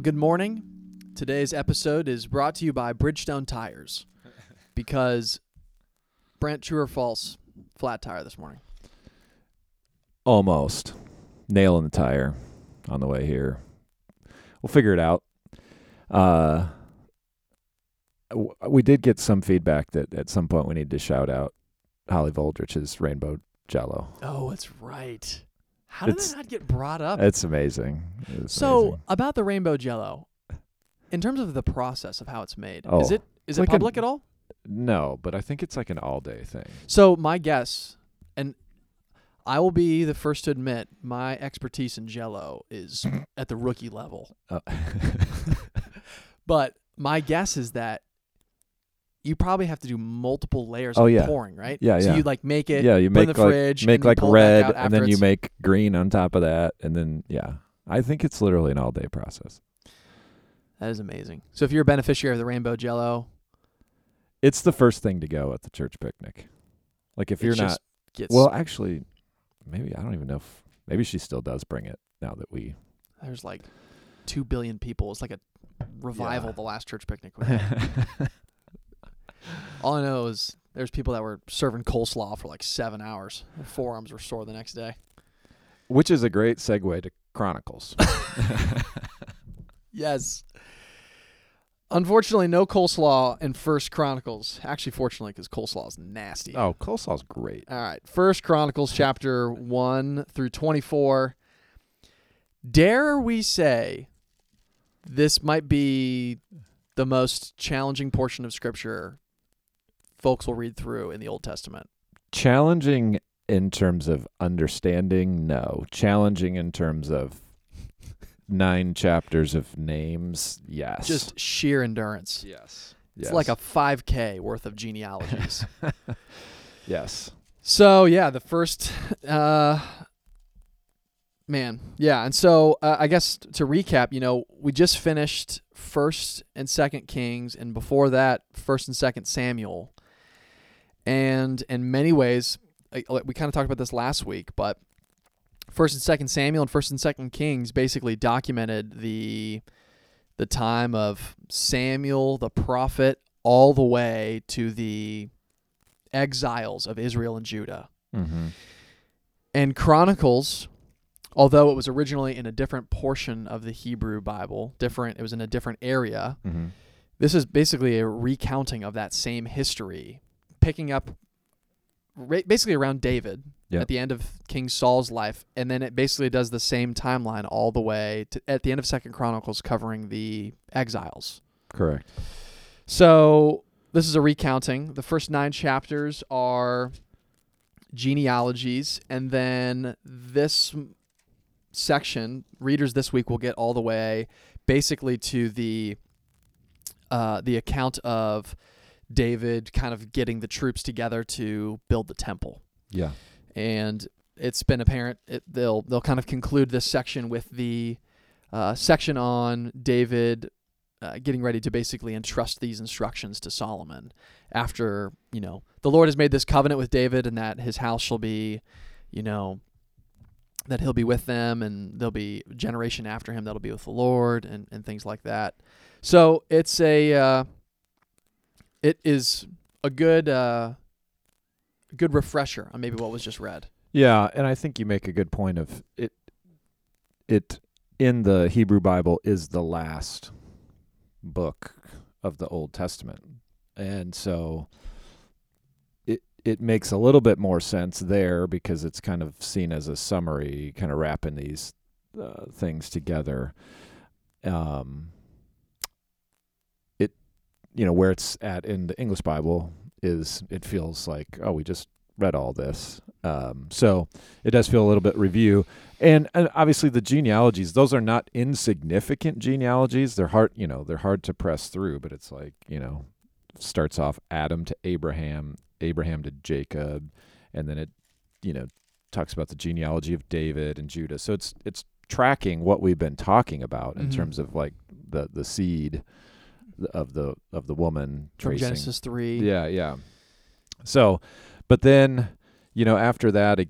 Well, good morning. Today's episode is brought to you by Bridgestone Tires because Brent, true or false, flat tire this morning. Almost. Nail in the tire on the way here. We'll figure it out. Uh, w- we did get some feedback that at some point we need to shout out Holly Voldrich's Rainbow Jello. Oh, that's right. How did It's- that not get brought up? It's amazing. It's so, amazing. about the rainbow jello, in terms of the process of how it's made, is Oh, it is it like public at all? no, but I think it's like an all day thing. So, my guess, and I will be the first to admit, my expertise in jello is at the rookie level. Uh, But my guess is that you probably have to do multiple layers Oh, of yeah. pouring, right? Yeah, so yeah. you like make it, yeah, you put make in the like fridge, make like pull it back red, and then you make green on top of that, and then yeah. I think it's literally an all day process. That is amazing. So if you're a beneficiary of the rainbow jello, It's the first thing to go at the church picnic. Like if you're not Well, actually, maybe I don't even know if maybe she still does bring it now that we. there's like two billion people. It's like a revival. Yeah. of The last church picnic. All I know is there's people that were serving coleslaw for like seven hours. Their forearms were sore the next day. Which is a great segue to Chronicles. Yes. Unfortunately, no coleslaw in First Chronicles. Actually, fortunately, because coleslaw is nasty. oh, coleslaw's great. All right. First Chronicles chapter 1 through 24. Dare we say this might be the most challenging portion of scripture folks will read through in the Old Testament? Challenging in terms of understanding, no. Challenging in terms of nine chapters of names, yes. Just sheer endurance. yes. It's like a 5K worth of genealogies. yes. So yeah, the first, uh, man, yeah, and so uh, I guess to recap, you know, we just finished First and Second Kings, and before that, First and Second Samuel, and in many ways, we kind of talked about this last week, but First and Second Samuel and First and Second Kings basically documented the the time of Samuel the prophet all the way to the exiles of Israel and Judah. Mm-hmm. And Chronicles, although it was originally in a different portion of the Hebrew Bible, different, it was in a different area. Mm-hmm. This is basically a recounting of that same history, picking up ra- basically around David Yep. at the end of King Saul's life, and then it basically does the same timeline all the way to at the end of Second Chronicles, covering the exiles. Correct. So this is a recounting. The first nine chapters are genealogies, and then this section, readers this week will get all the way basically to the uh, the account of David kind of getting the troops together to build the temple Yeah. and it's been apparent it, they'll they'll kind of conclude this section with the uh, section on David uh, getting ready to basically entrust these instructions to Solomon after you know the Lord has made this covenant with David and that his house shall be you know that he'll be with them and there'll be generation after him that'll be with the Lord and, and things like that so it's a uh, it is a good uh, good refresher on maybe what was just read Yeah, and I think you make a good point of it it in the Hebrew Bible is the last book of the Old Testament. And so it it makes a little bit more sense there because it's kind of seen as a summary, kind of wrapping these uh, things together. Um you know where it's at in the English Bible is it feels like oh we just read all this. Um, so it does feel a little bit review. And, and obviously the genealogies, those are not insignificant genealogies. They're hard, you know, they're hard to press through, but it's like, you know, starts off Adam to Abraham, Abraham to Jacob, and then it, you know, talks about the genealogy of David and Judah. So it's it's tracking what we've been talking about in Mhm. terms of like the the seed of the of the woman from tracing. Genesis 3. Yeah, yeah. So, but then, you know, after that, it,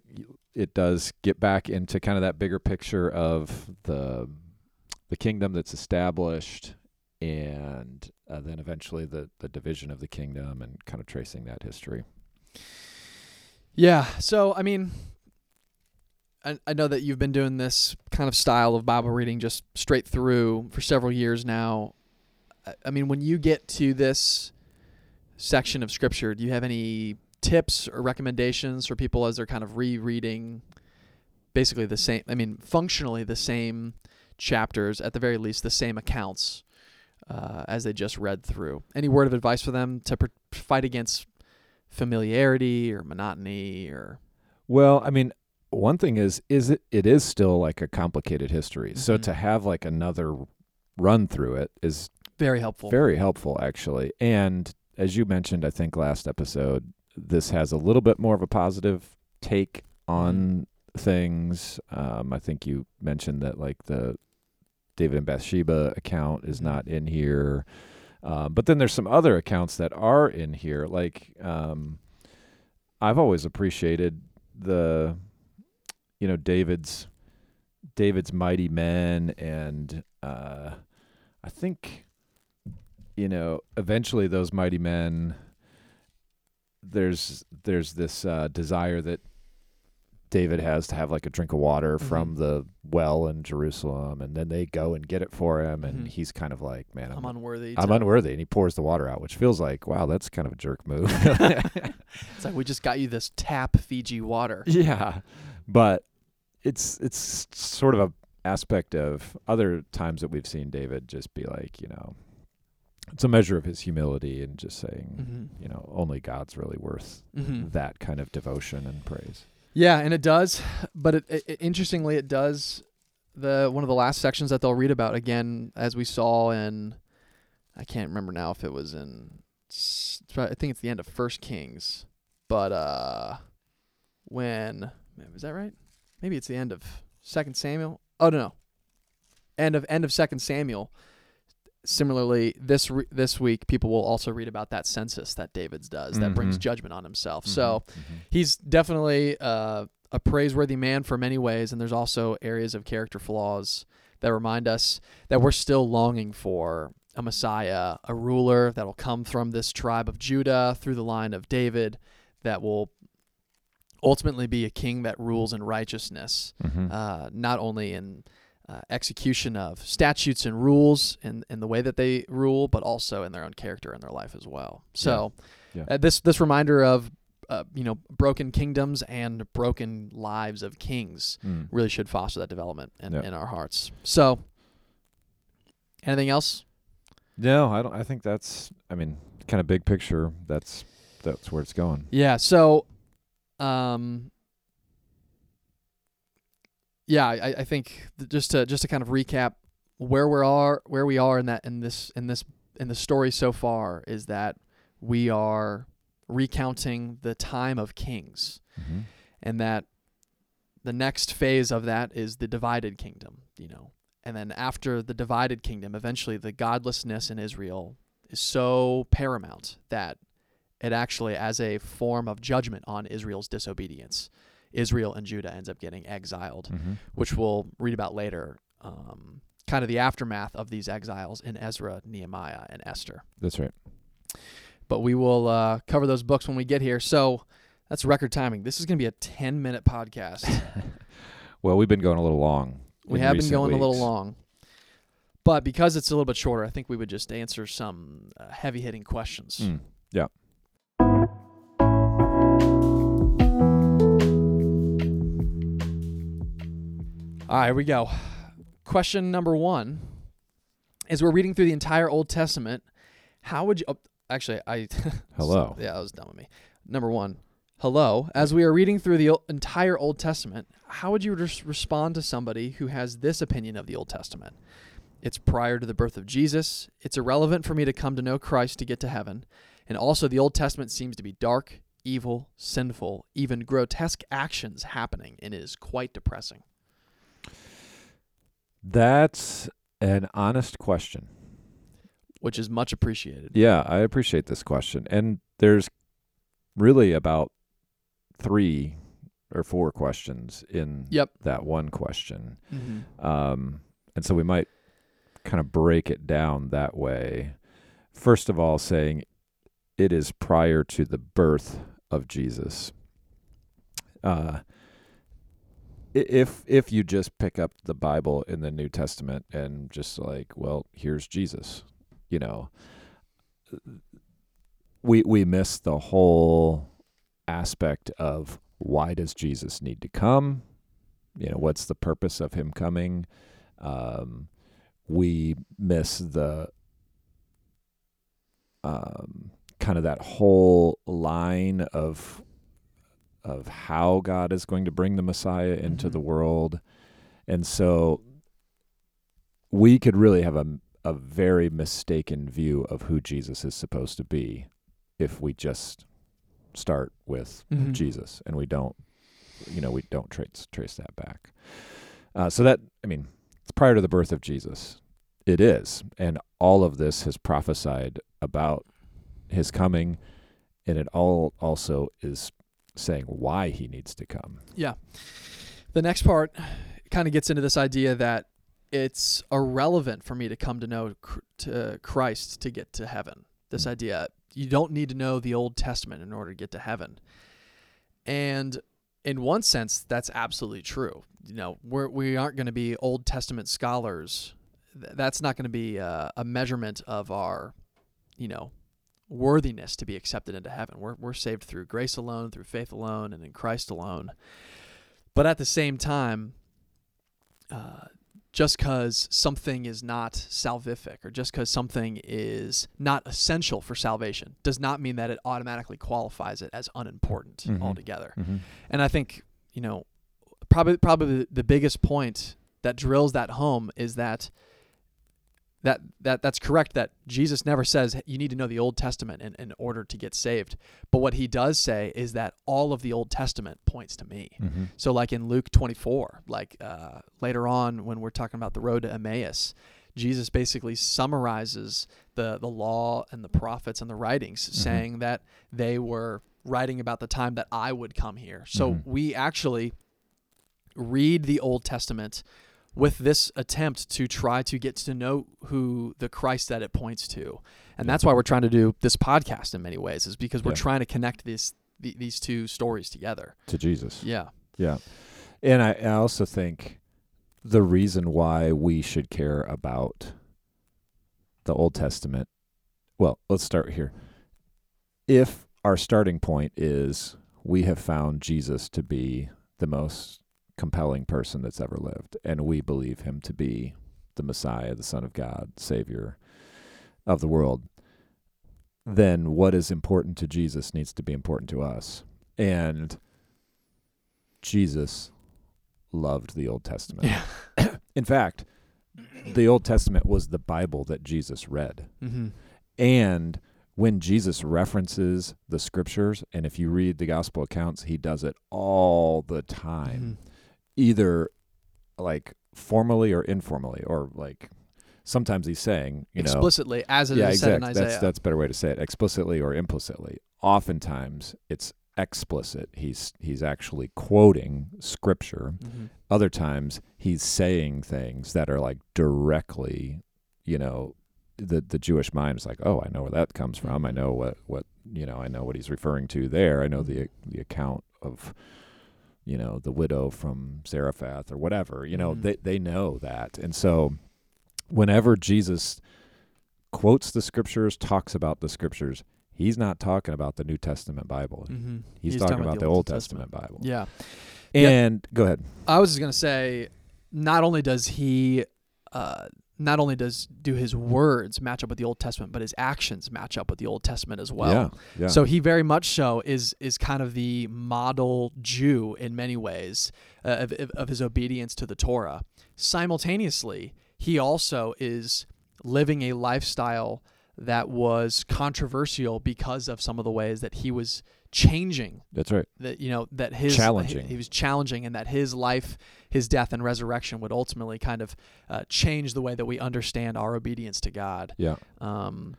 it does get back into kind of that bigger picture of the the kingdom that's established, and uh, then eventually the the division of the kingdom, and kind of tracing that history. Yeah. So, I mean, I, I know that you've been doing this kind of style of Bible reading just straight through for several years now. I, mean, when you get to this section of Scripture, do you have any tips or recommendations for people as they're kind of rereading basically the same, I mean, functionally the same chapters, at the very least, the same accounts uh, as they just read through? Any word of advice for them to pr- fight against familiarity or monotony or Well, I mean, one thing is is it it is still like a complicated history. So Mhm. to have like another run through it is very helpful. very helpful actually. And as you mentioned, I think last episode, this has a little bit more of a positive take on things. Um, I think you mentioned that like the David and Bathsheba account is Mhm. not in here. Uh, but then there's some other accounts that are in here. Like um, I've always appreciated the, you know, David's David's mighty men, and uh, I think, you know, eventually those mighty men. There's there's this uh, desire that David has to have like a drink of water from Mhm. the well in Jerusalem, and then they go and get it for him, and Mhm. he's kind of like, man, I'm I'm, unworthy. I'm unworthy, and he pours the water out, which feels like, wow, that's kind of a jerk move. It's like we just got you this tap Fiji water. yeah, but it's it's sort of a aspect of other times that we've seen David just be like, you know, it's a measure of his humility and just saying, hmm you know, only God's really worth hmm that kind of devotion and praise. Yeah, and it does, but it, it, interestingly, it does the one of the last sections that they'll read about again, as we saw in. I can't remember now if it was in. I think it's the end of First Kings, but uh, when was that right? Maybe it's the end of Second Samuel. Oh no, no, end of end of Second Samuel. Similarly, this re- this week, people will also read about that census that David's does that brings Mhm. judgment on himself. So Mhm, mhm. he's definitely uh, a praiseworthy man for many ways, and there's also areas of character flaws that remind us that we're still longing for a Messiah, a ruler that will come from this tribe of Judah through the line of David, that will ultimately be a king that rules in righteousness, Mhm. uh, not only in uh, execution of statutes and rules and in the way that they rule, but also in their own character and their life as well. So, Yeah. Uh, this this reminder of uh, you know broken kingdoms and broken lives of kings Mm. really should foster that development in, Yeah. in our hearts. So, anything else? No, I don't. I think that's. I mean, kind of big picture. That's that's where it's going. Yeah. So, um, yeah, I, I think just to just to kind of recap where we are where we are in that in this in this in the story so far is that we are recounting the time of kings Mm-hmm. and that the next phase of that is the divided kingdom, you know. And then after the divided kingdom, eventually the godlessness in Israel is so paramount that it actually, as a form of judgment on Israel's disobedience, Israel and Judah ends up getting exiled, Mm-hmm. which we'll read about later. Um, kind of the aftermath of these exiles in Ezra, Nehemiah, and Esther. That's right. But we will uh, cover those books when we get here. So that's record timing. This is going to be a 10 minute podcast. Well, we've been going a little long. We have been going a little long. But because it's a little bit shorter, I think we would just answer some uh, heavy hitting questions. Mm. Yeah. All right, here we go. Question number one is we're reading through the entire Old Testament. How would you. Oh, actually, I. Hello. yeah, that was dumb of me. Number one, hello. As we are reading through the o- entire Old Testament, how would you res- respond to somebody who has this opinion of the Old Testament? It's prior to the birth of Jesus. It's irrelevant for me to come to know Christ to get to heaven. And also, the Old Testament seems to be dark, evil, sinful, even grotesque actions happening, and it is quite depressing. That's an honest question. which is much appreciated. Yeah, I appreciate this question. And there's really about three or four questions in Yep. that one question. Mm-hmm. Um, and so we might kind of break it down that way. First of all, saying it is prior to the birth of Jesus. Uh, if if you just pick up the Bible in the New Testament and just like, well, here's Jesus, you know, we we miss the whole aspect of why does Jesus need to come? You know, what's the purpose of him coming? Um, we miss the um, kind of that whole line of of how God is going to bring the Messiah into Mhm. the world, and so we could really have a a very mistaken view of who Jesus is supposed to be if we just start with Mhm. Jesus and we don't you know we don't trace trace that back. Uh, so that I mean it's prior to the birth of Jesus. It is, and all of this has prophesied about his coming, and it all also is saying why he needs to come. Yeah. The next part kind of gets into this idea that it's irrelevant for me to come to know to Christ to get to heaven. This Mm. idea you don't need to know the Old Testament in order to get to heaven. And in one sense, that's absolutely true. You know, we're, we aren't going to be Old Testament scholars. That's not going to be uh, a measurement of our, you know, worthiness to be accepted into heaven. We're, we're saved through grace alone, through faith alone, and in Christ alone. But at the same time, uh, just because something is not salvific or just because something is not essential for salvation does not mean that it automatically qualifies it as unimportant Mhm. altogether. Mm-hmm. And I think, you know, probably probably the biggest point that drills that home is that that that that's correct that Jesus never says you need to know the Old Testament in, in order to get saved. But what he does say is that all of the Old Testament points to me. Mm-hmm. So like in Luke 24, like uh, later on when we're talking about the road to Emmaus, Jesus basically summarizes the the law and the prophets and the writings, Mhm. saying that they were writing about the time that I would come here. So Mhm. we actually read the Old Testament with this attempt to try to get to know who the Christ that it points to. And Yeah. that's why we're trying to do this podcast in many ways is because we're Yeah. trying to connect these the, these two stories together. To Jesus. Yeah. Yeah. And I, I also think the reason why we should care about the Old Testament, well, let's start here. If our starting point is we have found Jesus to be the most compelling person that's ever lived, and we believe him to be the Messiah, the Son of God, Savior of the world, then what is important to Jesus needs to be important to us. And Jesus loved the Old Testament. Yeah. In fact, the Old Testament was the Bible that Jesus read. Mm-hmm. And when Jesus references the scriptures, and if you read the gospel accounts, he does it all the time, Mm-hmm. Either like formally or informally, or like sometimes he's saying, you know, Explicitly, as it is yeah, said exactly. in Isaiah. That's that's a better way to say it. Explicitly or implicitly. Oftentimes it's explicit. He's he's actually quoting scripture. hmm Other times he's saying things that are like directly, you know, the the Jewish mind is like, oh, I know where that comes from. I know what what you know. I know what he's referring to there. I know the the account of you know the widow from Zarephath or whatever. You know, Mhm. they they know that, and so whenever Jesus quotes the scriptures, talks about the scriptures, he's not talking about the New Testament Bible. hmm He's, talking, about, the Old Testament, Bible. Yeah. And go ahead. I was just gonna say, not only does he, uh, not only does do his words match up with the Old Testament, but his actions match up with the Old Testament as well. yeah, yeah. So he very much so is is kind of the model Jew in many ways uh, of, of of his obedience to the Torah. Simultaneously, he also is living a lifestyle that was controversial because of some of the ways that he was changing that's right. that you know that his Challenging. he, he was challenging and that his life his death and resurrection would ultimately kind of uh, change the way that we understand our obedience to god Yeah. um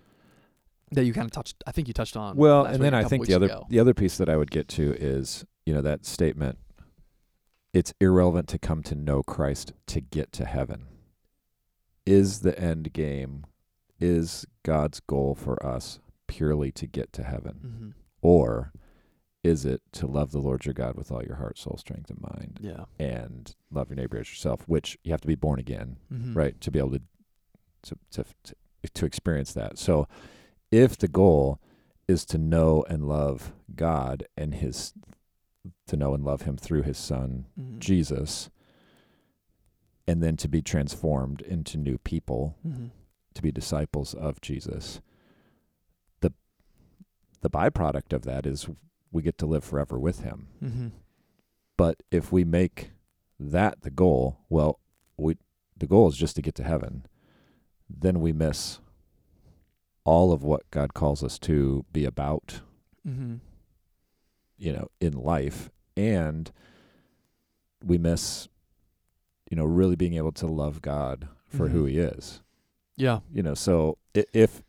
that you kind of touched i think you touched on Well, and then I think the other ago. the other piece that I would get to is you know that statement. It's irrelevant to come to know Christ to get to heaven. is the end game, is God's goal for us purely to get to heaven? Mm-hmm. Or is it to love the Lord your God with all your heart, soul, strength, and mind, Yeah. and love your neighbor as yourself? Which you have to be born again, Mm-hmm. right, to be able to to to to, to experience that. So, if the goal is to know and love God and His, to know and love Him through His Son Mm-hmm. Jesus, and then to be transformed into new people, Mm-hmm. to be disciples of Jesus. The byproduct of that is we get to live forever with him. Mm-hmm. But if we make that the goal, well, we the goal is just to get to heaven. Then we miss all of what God calls us to be about, Mm-hmm. you know, in life and we miss you know really being able to love God for who Mhm. he is. Yeah. you know so i- if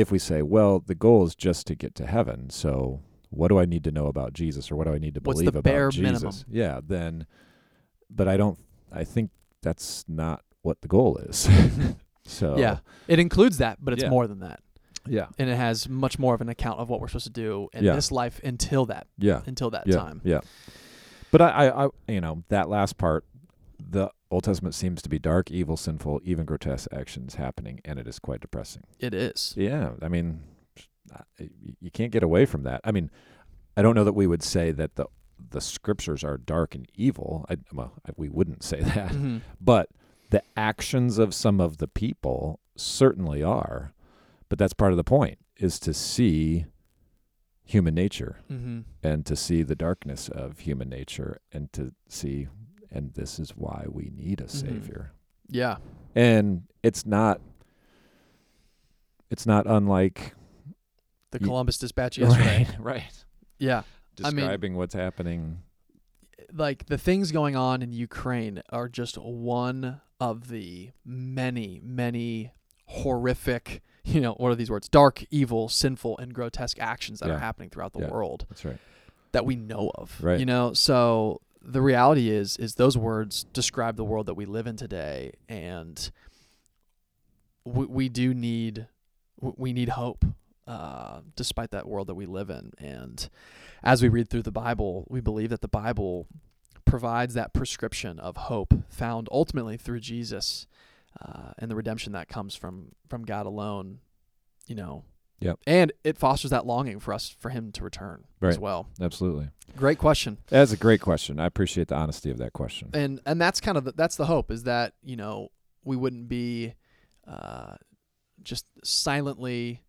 if we say well the goal is just to get to heaven so what do i need to know about jesus or what do i need to What's the believe about bare jesus minimum? yeah then but i don't i think that's not what the goal is so Yeah. It includes that, but it's Yeah. more than that. yeah And it has much more of an account of what we're supposed to do in Yeah. this life until that yeah until that yeah time. yeah but I, I i you know that last part the old testament seems to be dark evil sinful even grotesque actions happening and it is quite depressing It is. Yeah, I mean, you can't get away from that. I mean, I don't know that we would say that the the scriptures are dark and evil. I, well, I- we wouldn't say that, Mm-hmm. but the actions of some of the people certainly are. But that's part of the point is to see human nature Mm-hmm. and to see the darkness of human nature and to see and this is why we need a Mhm. savior Yeah. and it's not it's not unlike The Columbus Dispatch yesterday. right right Yeah. I mean- describing what's happening like the things going on in Ukraine are just one of the many, many horrific, you know, what are these words? Dark, evil, sinful, and grotesque actions that Yeah. are happening throughout the Yeah. world that's right that we know of. Right. You know, so the reality is is those words describe the world that we live in today and we, we do need we need hope uh, despite that world that we live in. And as we read through the bible we believe that the bible provides that prescription of hope found ultimately through jesus uh, and the redemption that comes from from god alone you know Yep. and it fosters that longing for us for him to return as well. Absolutely. Great question. That's a great question. I appreciate the honesty of that question. And and that's kind of the, that's the hope is that you know we wouldn't be uh, just silently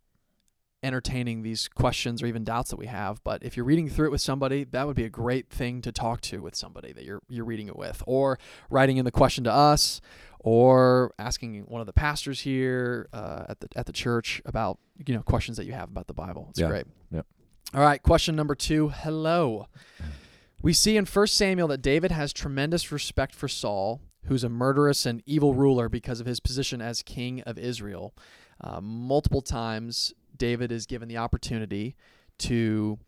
entertaining these questions or even doubts that we have but if you're reading through it with somebody that would be a great thing to talk to with somebody that you're you're reading it with or writing in the question to us or asking one of the pastors here uh, at the at the church about you know questions that you have about the Bible it's Yeah. great Yep. all right question number 2 hello we see in 1 Samuel that David has tremendous respect for Saul, who's a murderous and evil ruler because of his position as king of Israel. Uh, multiple times, David is given the opportunity to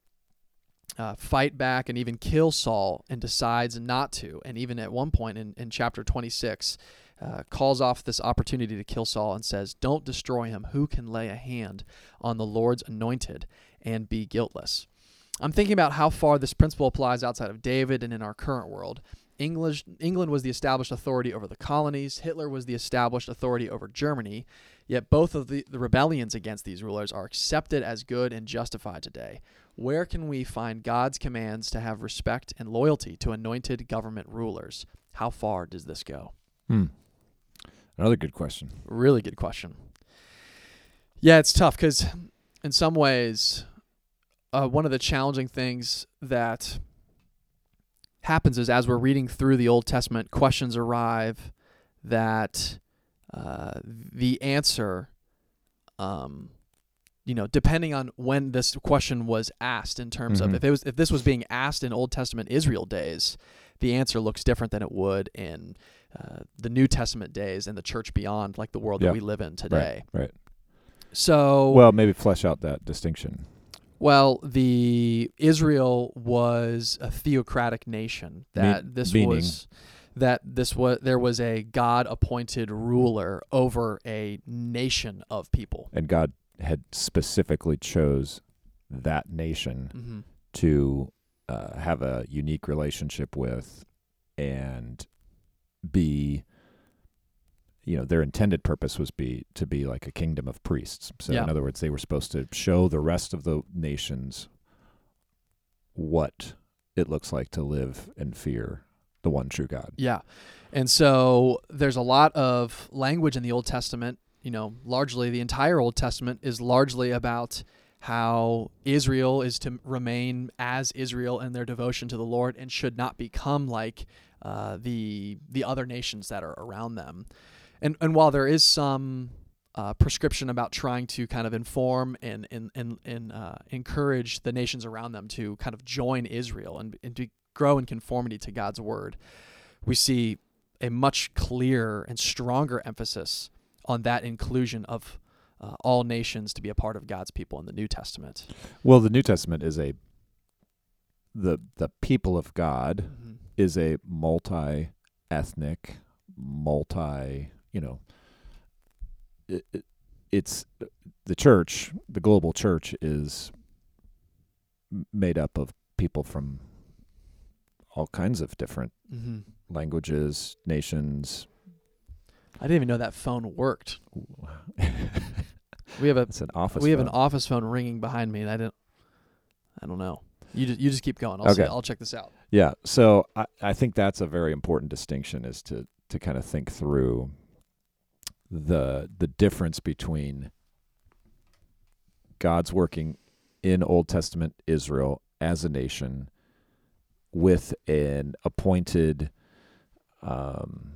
uh, fight back and even kill Saul and decides not to. And even at one point in, in chapter 26, uh, calls off this opportunity to kill Saul and says, Don't destroy him. Who can lay a hand on the Lord's anointed and be guiltless? I'm thinking about how far this principle applies outside of David and in our current world. English, England was the established authority over the colonies. Hitler was the established authority over Germany. Yet both of the, the rebellions against these rulers are accepted as good and justified today. Where can we find God's commands to have respect and loyalty to anointed government rulers? How far does this go? hmm. another good question Really good question. Yeah, it's tough because in some ways, uh, one of the challenging things that happens is as we're reading through the Old Testament, questions arrive that uh, the answer, um, you know, depending on when this question was asked, in terms Mhm. of if it was if this was being asked in Old Testament Israel days, the answer looks different than it would in uh, the New Testament days and the church beyond, like the world that we live in today. right So, well maybe flesh out that distinction well, the Israel was a theocratic nation. That this meaning? was that this was there was a God appointed ruler over a nation of people. And God had specifically chose that nation Mm-hmm. to uh, have a unique relationship with and be you know their intended purpose was be to be like a kingdom of priests so Yeah. in other words they were supposed to show the rest of the nations what it looks like to live and fear the one true god Yeah. And so there's a lot of language in the Old Testament, you know, largely the entire Old Testament is largely about how Israel is to remain as Israel in their devotion to the Lord and should not become like uh, the the other nations that are around them. And and while there is some uh, prescription about trying to kind of inform and and and, and uh, encourage the nations around them to kind of join Israel and, and to grow in conformity to God's word, we see a much clearer and stronger emphasis on that inclusion of uh, all nations to be a part of God's people in the New Testament. well the new testament is a the the people of god is a multi ethnic, multi, you know, it, it, it's the church, the global church is made up of people from all kinds of different Mm-hmm. languages, nations. I didn't even know that phone worked. We have a It's an office. we have an phone. office phone ringing behind me, and I didn't. I don't know. You just, you just keep going. I'll see, I'll check this out. Yeah. So I, I think that's a very important distinction is to to kind of think through the the difference between God's working in Old Testament Israel as a nation with an appointed um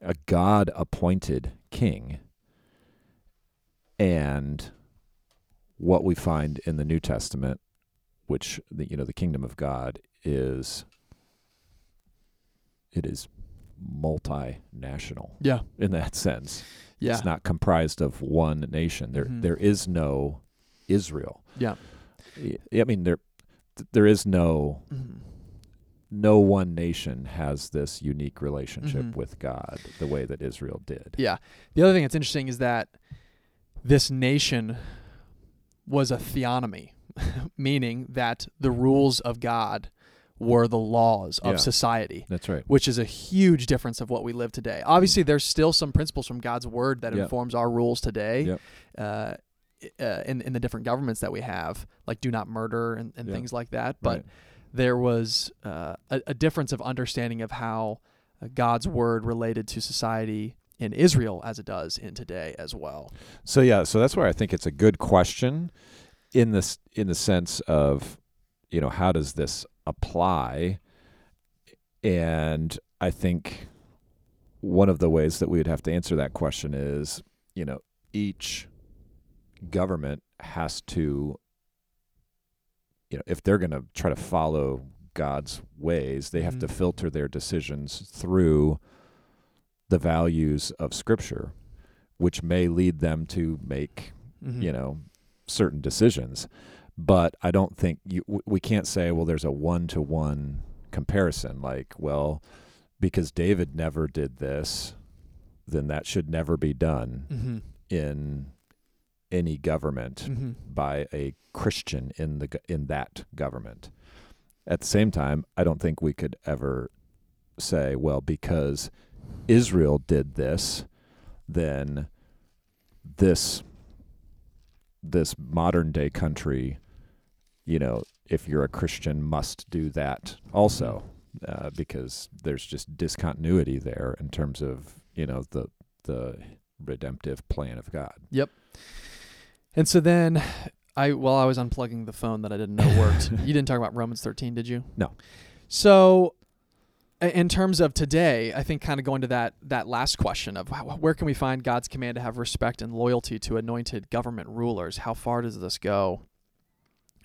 a God appointed king and what we find in the New Testament which the you know the kingdom of God is it is multinational Yeah. in that sense. Yeah. It's not comprised of one nation. There Mhm. there is no Israel. Yeah. I mean there there is no Mhm. no one nation has this unique relationship Mhm. with God the way that Israel did. Yeah. The other thing that's interesting is that this nation was a theonomy, meaning that the rules of God were the laws of Yeah. society, That's right. which is a huge difference of what we live today. Obviously, there's still some principles from God's word that Yep. informs our rules today. Yep. Uh, uh, in in the different governments that we have, like do not murder and, and Yeah. things like that, but right. there was uh, a, a difference of understanding of how uh, God's word related to society in Israel as it does in today as well. So yeah, so that's where I think it's a good question in this in the sense of you know how does this apply and I think one of the ways that we would have to answer that question is you know each government has to you know if they're going to try to follow God's ways they have to Mhm. filter their decisions through the values of scripture which may lead them to make Mhm. you know certain decisions but i don't think you we can't say well there's a one to one comparison like well because david never did this then that should never be done Mhm. in any government Mhm. by a christian in the in that government at the same time i don't think we could ever say well because israel did this then this this modern day country you know if you're a christian must do that also uh, because there's just discontinuity there in terms of you know the the redemptive plan of god Yep. And so then I while I was unplugging the phone that I didn't know worked. you didn't talk about Romans 13, did you? No. So in terms of today, I think kind of going to that that last question of where can we find God's command to have respect and loyalty to anointed government rulers? How far does this go?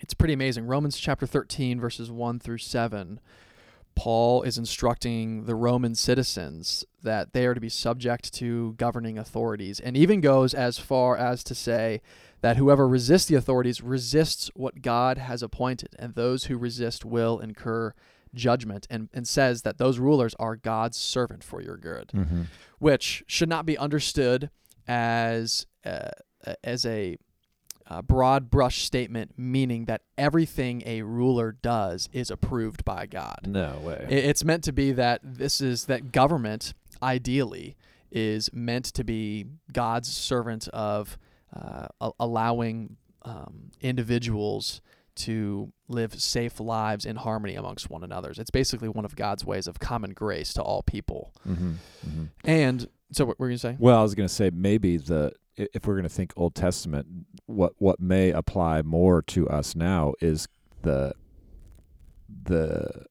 It's pretty amazing. Romans chapter 13 verses 1 through 7. Paul is instructing the Roman citizens that they are to be subject to governing authorities and even goes as far as to say that whoever resists the authorities resists what God has appointed, and those who resist will incur judgment and, and says that those rulers are God's servant for your good, Mm-hmm. which should not be understood as uh, as a uh, broad brush statement, meaning that everything a ruler does is approved by God. No way. It- It's meant to be that this is that government ideally is meant to be God's servant of uh, a- allowing um, individuals to live safe lives in harmony amongst one another. It's basically one of God's ways of common grace to all people. mm-hmm. Mm-hmm. And so, what were you gonna say? Well, I was going to say maybe the if we're going to think Old Testament, what what may apply more to us now is the the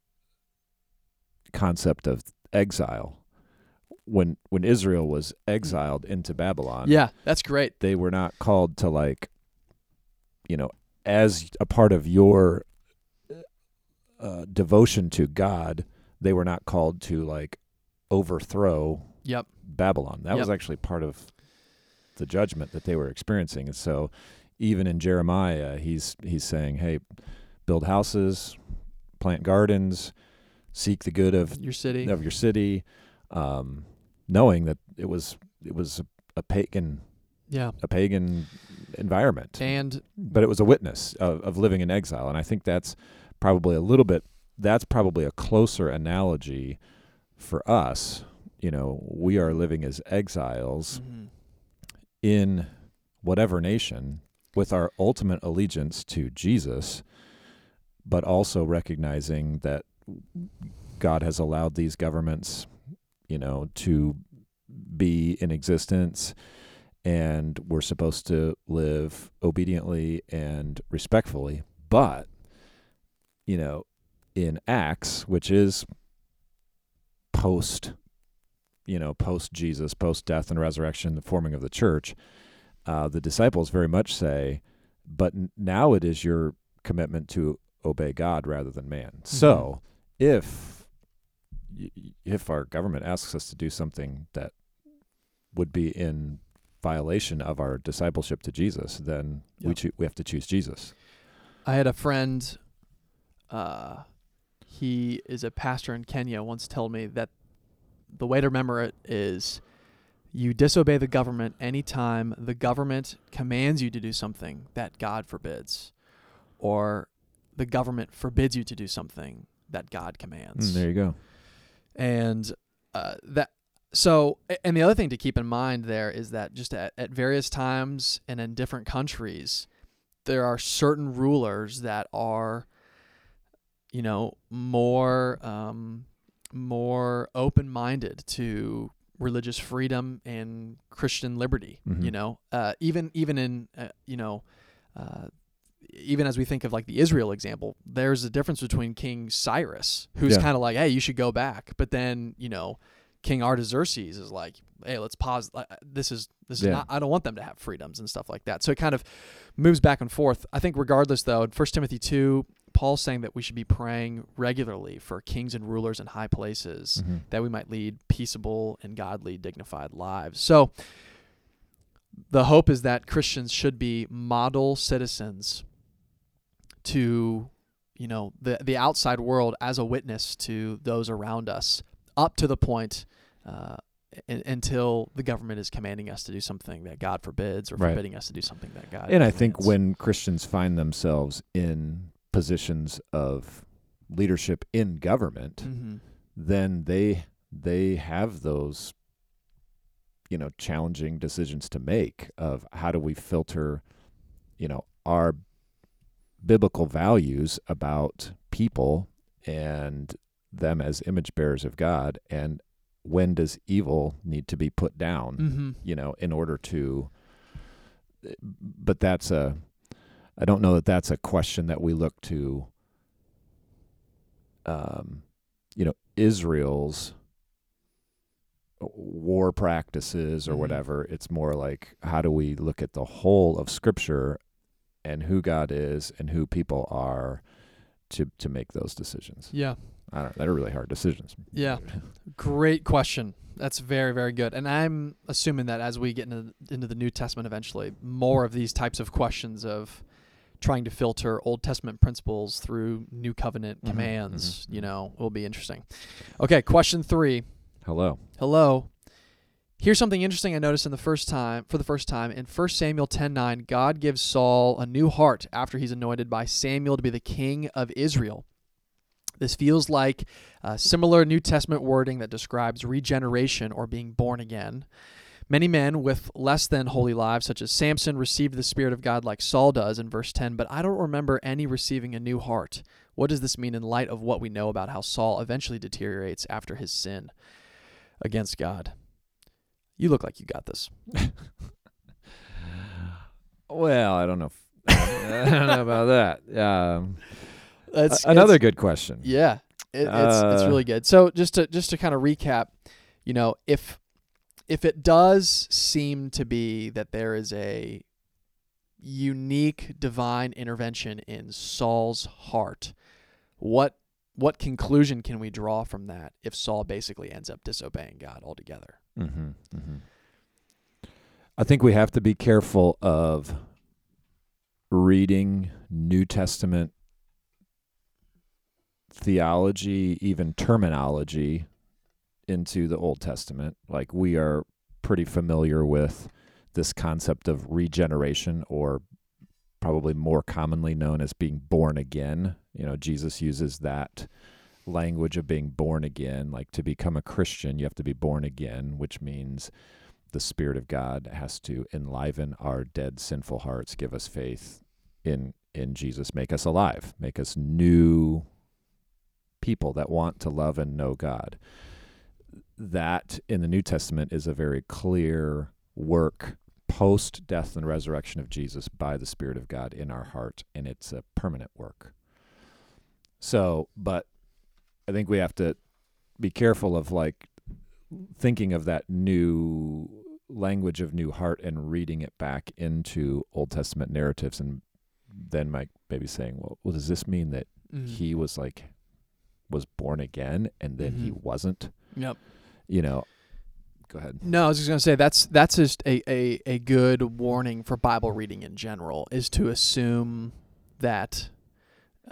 concept of exile. When when Israel was exiled into Babylon, Yeah, that's great. they were not called to like you know as a part of your uh, devotion to God, they were not called to like overthrow Yep. Babylon. That was actually part of the judgment that they were experiencing. And so even in Jeremiah, he's he's saying, "Hey, build houses, plant gardens, seek the good of Your city. of your city," um, knowing that it was it was a, a pagan Yeah. a pagan environment, And but it was a witness of, of living in exile. And I think that's probably a little bit that's probably a closer analogy for us. You know, we are living as exiles Mhm. In whatever nation with our ultimate allegiance to Jesus, but also recognizing that God has allowed these governments, you know, to be in existence and we're supposed to live obediently and respectfully. But, you know, in Acts, which is post you know, post Jesus, post death and resurrection, the forming of the church, uh, the disciples very much say, but n- now it is your commitment to obey God rather than man. So if if our government asks us to do something that would be in violation of our discipleship to Jesus, then we Yep. choo- we have to choose Jesus. I had a friend, uh, he is a pastor in Kenya, once told me that the way to remember it is you disobey the government anytime the government commands you to do something that God forbids, or the government forbids you to do something that God commands. Mm, there you go. and uh, that so and the other thing to keep in mind there is that just at, at various times and in different countries there are certain rulers that are you know more um, more open-minded to religious freedom and Christian liberty you Mhm. know uh, even even in uh, you know uh, even as we think of like the Israel example, there's a difference between King Cyrus, who's Yeah. kind of like, hey, you should go back, but then you know, King Artaxerxes is like, hey, let's pause. This is this is Yeah. not. I don't want them to have freedoms and stuff like that. So it kind of moves back and forth. I think regardless, though, First Timothy two, Paul's saying that we should be praying regularly for kings and rulers in high places Mhm. that we might lead peaceable and godly, dignified lives. So the hope is that Christians should be model citizens to, you know, the the outside world as a witness to those around us, up to the point uh, un- until the government is commanding us to do something that God forbids, or Right. forbidding us to do something that God. And I think when Christians find themselves in positions of leadership in government, Mhm. then they they have those you know challenging decisions to make of how do we filter you know our biblical values about people and them as image bearers of God and when does evil need to be put down Mhm. you know, in order to. But that's a, I don't know that that's a question that we look to. Um, you know, Israel's war practices or Mhm. whatever. It's more like how do we look at the whole of Scripture and who God is and who people are to to make those decisions. Yeah. I don't. They're really hard decisions. Yeah. Great question. That's very, very good. And I'm assuming that as we get into, into the New Testament eventually, more of these types of questions of trying to filter Old Testament principles through New Covenant Mhm, commands. mhm, You know, will be interesting. Okay, question three. Hello. Hello. Here's something interesting I noticed in the first time for the first time in 1 Samuel 10:9, God gives Saul a new heart after he's anointed by Samuel to be the king of Israel. This feels like a similar New Testament wording that describes regeneration or being born again. Many men with less than holy lives, such as Samson, received the Spirit of God like Saul does in verse 10, but I don't remember any receiving a new heart. What does this mean in light of what we know about how Saul eventually deteriorates after his sin against God? You look like you got this. Well, I don't know. If, I don't know about that. Um, That's a- another good question. Yeah, it, it's it's Uh, really good. So just to just to kind of recap, you know, if if it does seem to be that there is a unique divine intervention in Saul's heart, what what conclusion can we draw from that if Saul basically ends up disobeying God altogether? Mm-hmm, mm-hmm. I think we have to be careful of reading New Testament theology, even terminology, into the Old Testament. Like we are pretty familiar with this concept of regeneration, or probably more commonly known as being born again. You know, Jesus uses that language of being born again. Like to become a Christian, you have to be born again, which means the Spirit of God has to enliven our dead, sinful hearts, give us faith in in Jesus, make us alive, make us new people that want to love and know God. That in the New Testament is a very clear work post death and resurrection of Jesus by the Spirit of God in our heart, and it's a permanent work. So, but I think we have to be careful of like thinking of that new language of new heart and reading it back into Old Testament narratives and then Mike maybe saying, well, well does this mean that Mm-hmm. he was like was born again and then he Mhm. wasn't? Yep. You know, go ahead. No, I was just gonna say that's that's just a, a, a good warning for Bible reading in general is to assume that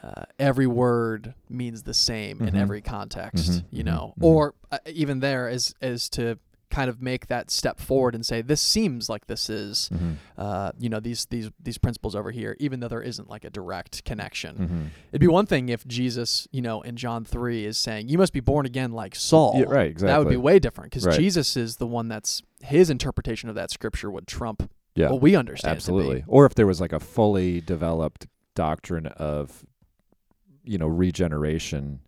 uh, every word means the same in Mhm. every context, Mhm, you know, mhm. or uh, even there is is to kind of make that step forward and say this seems like this is Mm-hmm. uh, you know these these these principles over here, even though there isn't like a direct connection. Mm-hmm. It'd be one thing if Jesus, you know, in John three is saying you must be born again like Saul. Yeah, right, exactly. That would be way different because Right. Jesus is the one that's his interpretation of that scripture would trump yeah. what we understand. it to be. Absolutely. Or if there was like a fully developed doctrine of, you know, regeneration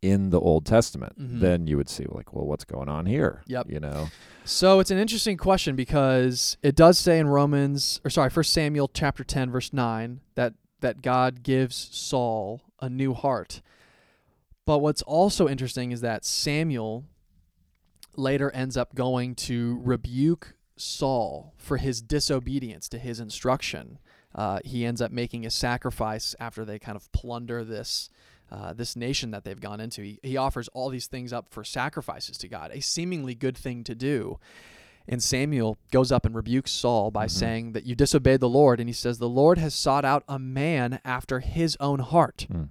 in the Old Testament, Mhm. then you would see like, well, what's going on here? Yep. You know. So it's an interesting question because it does say in Romans, or sorry, First Samuel chapter ten, verse nine, that that God gives Saul a new heart. But what's also interesting is that Samuel later ends up going to rebuke Saul for his disobedience to his instruction. Uh, he ends up making a sacrifice after they kind of plunder this uh, this nation that they've gone into. He, he offers all these things up for sacrifices to God, a seemingly good thing to do. And Samuel goes up and rebukes Saul by Mhm. saying that you disobeyed the Lord. And he says, The Lord has sought out a man after his own heart. Mm.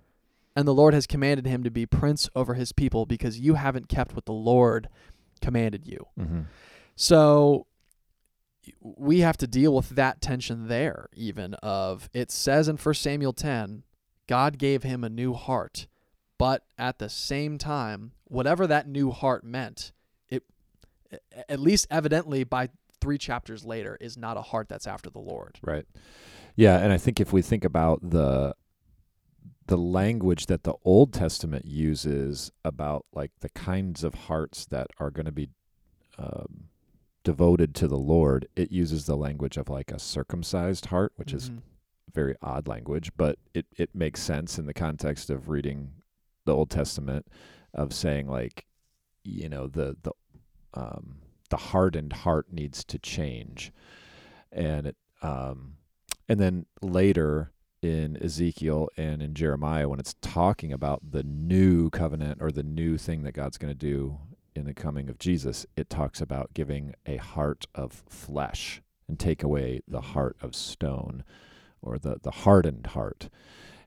And the Lord has commanded him to be prince over his people because you haven't kept what the Lord commanded you. Mm-hmm. So we have to deal with that tension there, even of it says in 1 Samuel 10, God gave him a new heart. But at the same time, whatever that new heart meant, it at least evidently by three chapters later is not a heart that's after the Lord. Right. Yeah, and I think if we think about the the language that the Old Testament uses about like the kinds of hearts that are going to be um, devoted to the Lord, it uses the language of like a circumcised heart, which is Mhm. Very odd language, but it, it makes sense in the context of reading the Old Testament of saying like, you know, the the um, the hardened heart needs to change, and it um, and then later in Ezekiel and in Jeremiah when it's talking about the new covenant or the new thing that God's going to do in the coming of Jesus, it talks about giving a heart of flesh and take away the heart of stone or the the hardened heart.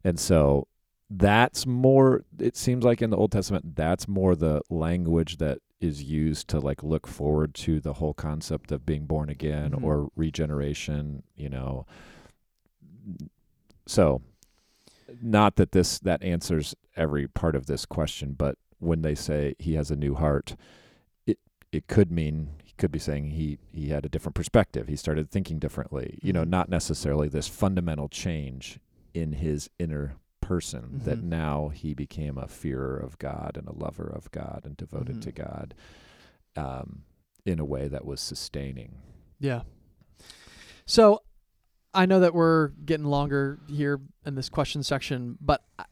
And so that's more it seems like in the Old Testament that's more the language that is used to like look forward to the whole concept of being born again Mhm. or regeneration, you know. So not that this that answers every part of this question, but when they say he has a new heart, it it could mean he could be saying he he had a different perspective. He started thinking differently. You know, Mhm. not necessarily this fundamental change in his inner person that Mhm. now he became a fearer of God and a lover of God and devoted Mhm. to God um, in a way that was sustaining. Yeah. So I know that we're getting longer here in this question section, but I,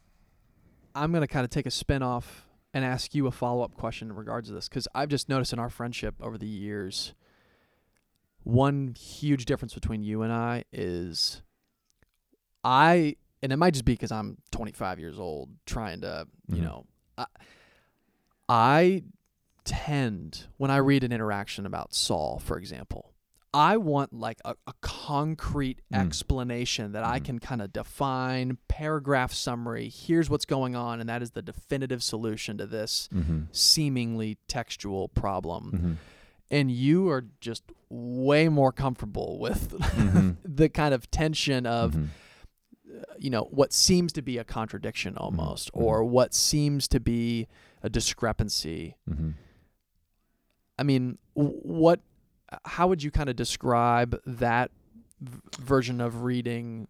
I'm going to kind of take a spin off and ask you a follow up question in regards to this because I've just noticed in our friendship over the years, one huge difference between you and I is I, and it might just be because I'm 25 years old trying to, you Mhm. know, I, I tend, when I read an interaction about Saul, for example, I want like a, a concrete Mm. explanation that I Mhm. can kind of define, paragraph summary. Here's what's going on, and that is the definitive solution to this Mm-hmm. seemingly textual problem. Mm-hmm. And you are just way more comfortable with Mhm. the kind of tension of, Mhm. uh, you know, what seems to be a contradiction almost, Mhm. or what seems to be a discrepancy. Mhm. I mean, w- what? How would you kind of describe that v- version of reading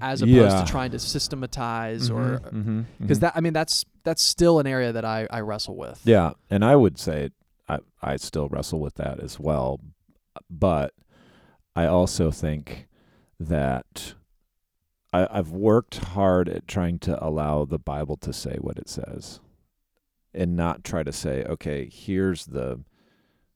as opposed Yeah. to trying to systematize or Mhm. Mhm. because Mhm. that I mean that's that's still an area that I I wrestle with. Yeah, and I would say I I still wrestle with that as well, but I also think that I, I've worked hard at trying to allow the Bible to say what it says, and not try to say, okay, here's the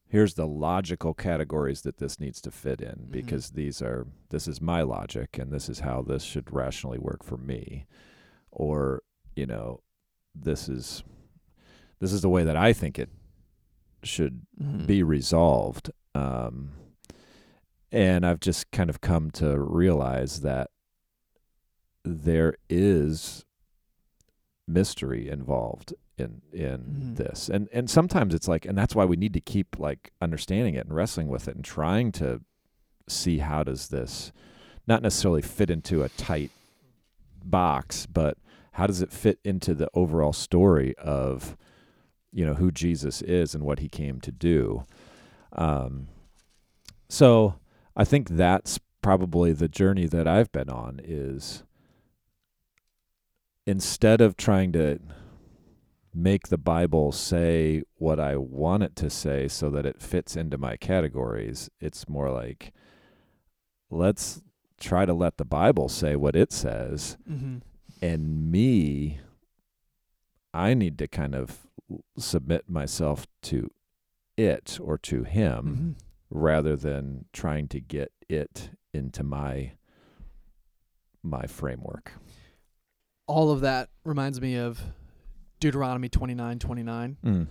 here's the logical categories that this needs to fit in Mhm. because these are this is my logic and this is how this should rationally work for me or you know this is this is the way that I think it should Mhm. be resolved um and I've just kind of come to realize that there is mystery involved in in Mhm. this and and sometimes it's like and that's why we need to keep like understanding it and wrestling with it and trying to see how does this not necessarily fit into a tight box but how does it fit into the overall story of you know who Jesus is and what he came to do um so i think that's probably the journey that I've been on is instead of trying to make the Bible say what I want it to say so that it fits into my categories, it's more like let's try to let the Bible say what it says Mhm. and me I need to kind of submit myself to it or to him Mhm. rather than trying to get it into my my framework. All of that reminds me of Deuteronomy twenty nine twenty nine. Mm.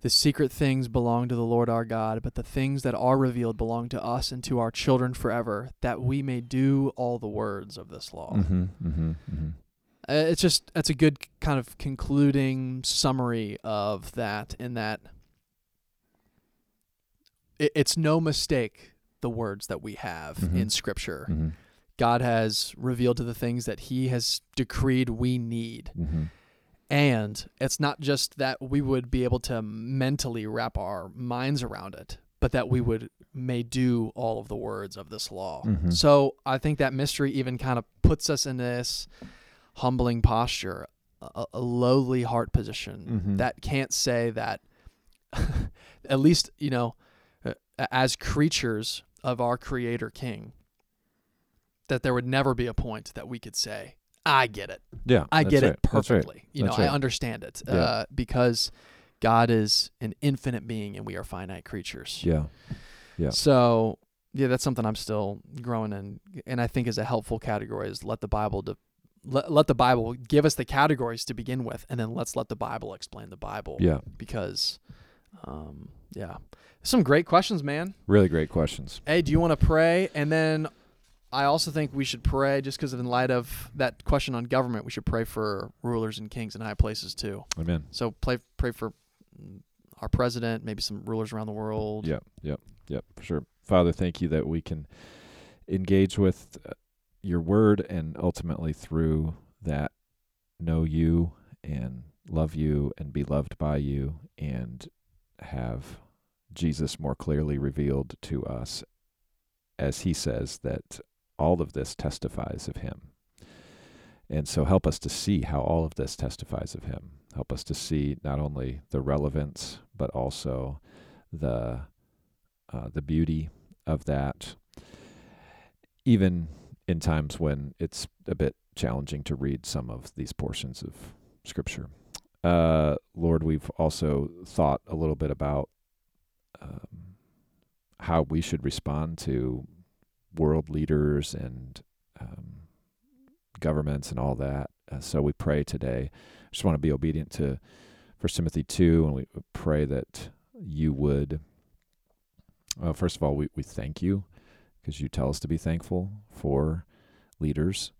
The secret things belong to the Lord our God, but the things that are revealed belong to us and to our children forever, that we may do all the words of this law. Mm-hmm, mm-hmm, mm-hmm. Uh, it's just that's a good kind of concluding summary of that. In that, it, it's no mistake the words that we have Mhm. in Scripture. Mm-hmm. God has revealed to the things that He has decreed we need. Mm-hmm. And it's not just that we would be able to mentally wrap our minds around it, but that we would may do all of the words of this law. Mhm. So I think that mystery even kind of puts us in this humbling posture, a, a lowly heart position Mhm. that can't say that, at least, you know, uh, as creatures of our Creator King, that there would never be a point that we could say, I get it. Yeah, I get right. it That's right. perfectly. You know, That's I understand it Yeah. uh, because God is an infinite being and we are finite creatures. Yeah. Yeah. So yeah, that's something I'm still growing in, and I think is a helpful category is let the Bible de- let, let the Bible give us the categories to begin with, and then let's let the Bible explain the Bible. Yeah. Because, um, yeah, some great questions, man. Really great questions. Hey, do you want to pray and then I also think we should pray, just because in light of that question on government, we should pray for rulers and kings in high places too. Amen. So pray pray for our president, maybe some rulers around the world. Yep, yep, yep, for sure. Father, thank you that we can engage with uh, your word and ultimately through that know you and love you and be loved by you and have Jesus more clearly revealed to us as he says that all of this testifies of him. And so help us to see how all of this testifies of him. Help us to see not only the relevance, but also the uh, the beauty of that, even in times when it's a bit challenging to read some of these portions of Scripture. Uh, Lord, we've also thought a little bit about um, how we should respond to world leaders and um, governments and all that. Uh, so we pray today. I Just want to be obedient to First Timothy two, and we pray that you would. Uh, first of all, we, we thank you because you tell us to be thankful for leaders,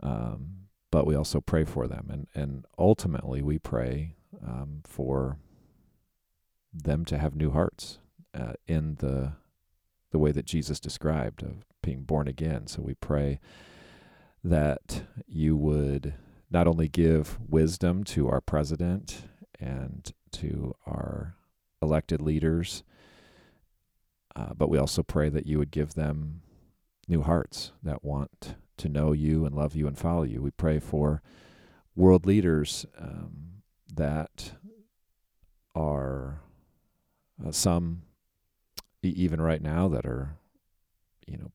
um, but we also pray for them, and and ultimately we pray um, for them to have new hearts uh, in the the way that Jesus described of being born again. So we pray that you would not only give wisdom to our president and to our elected leaders, uh, but we also pray that you would give them new hearts that want to know you and love you and follow you. We pray for world leaders um, that are uh, some even right now that are you know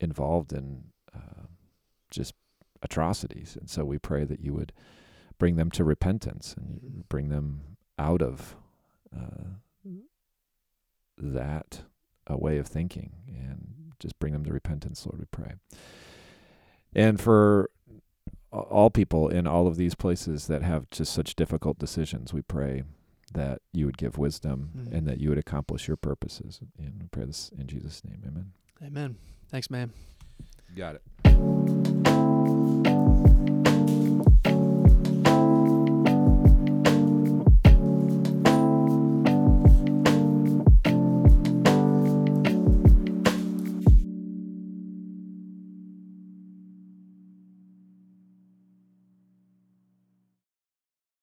involved in uh, just atrocities and so we pray that you would bring them to repentance and bring them out of uh, that uh, way of thinking and just bring them to repentance lord we pray and for all people in all of these places that have just such difficult decisions we pray that you would give wisdom Mhm. and that you would accomplish your purposes. And we pray this in Jesus' name. Amen. Amen. Thanks, man. Got it.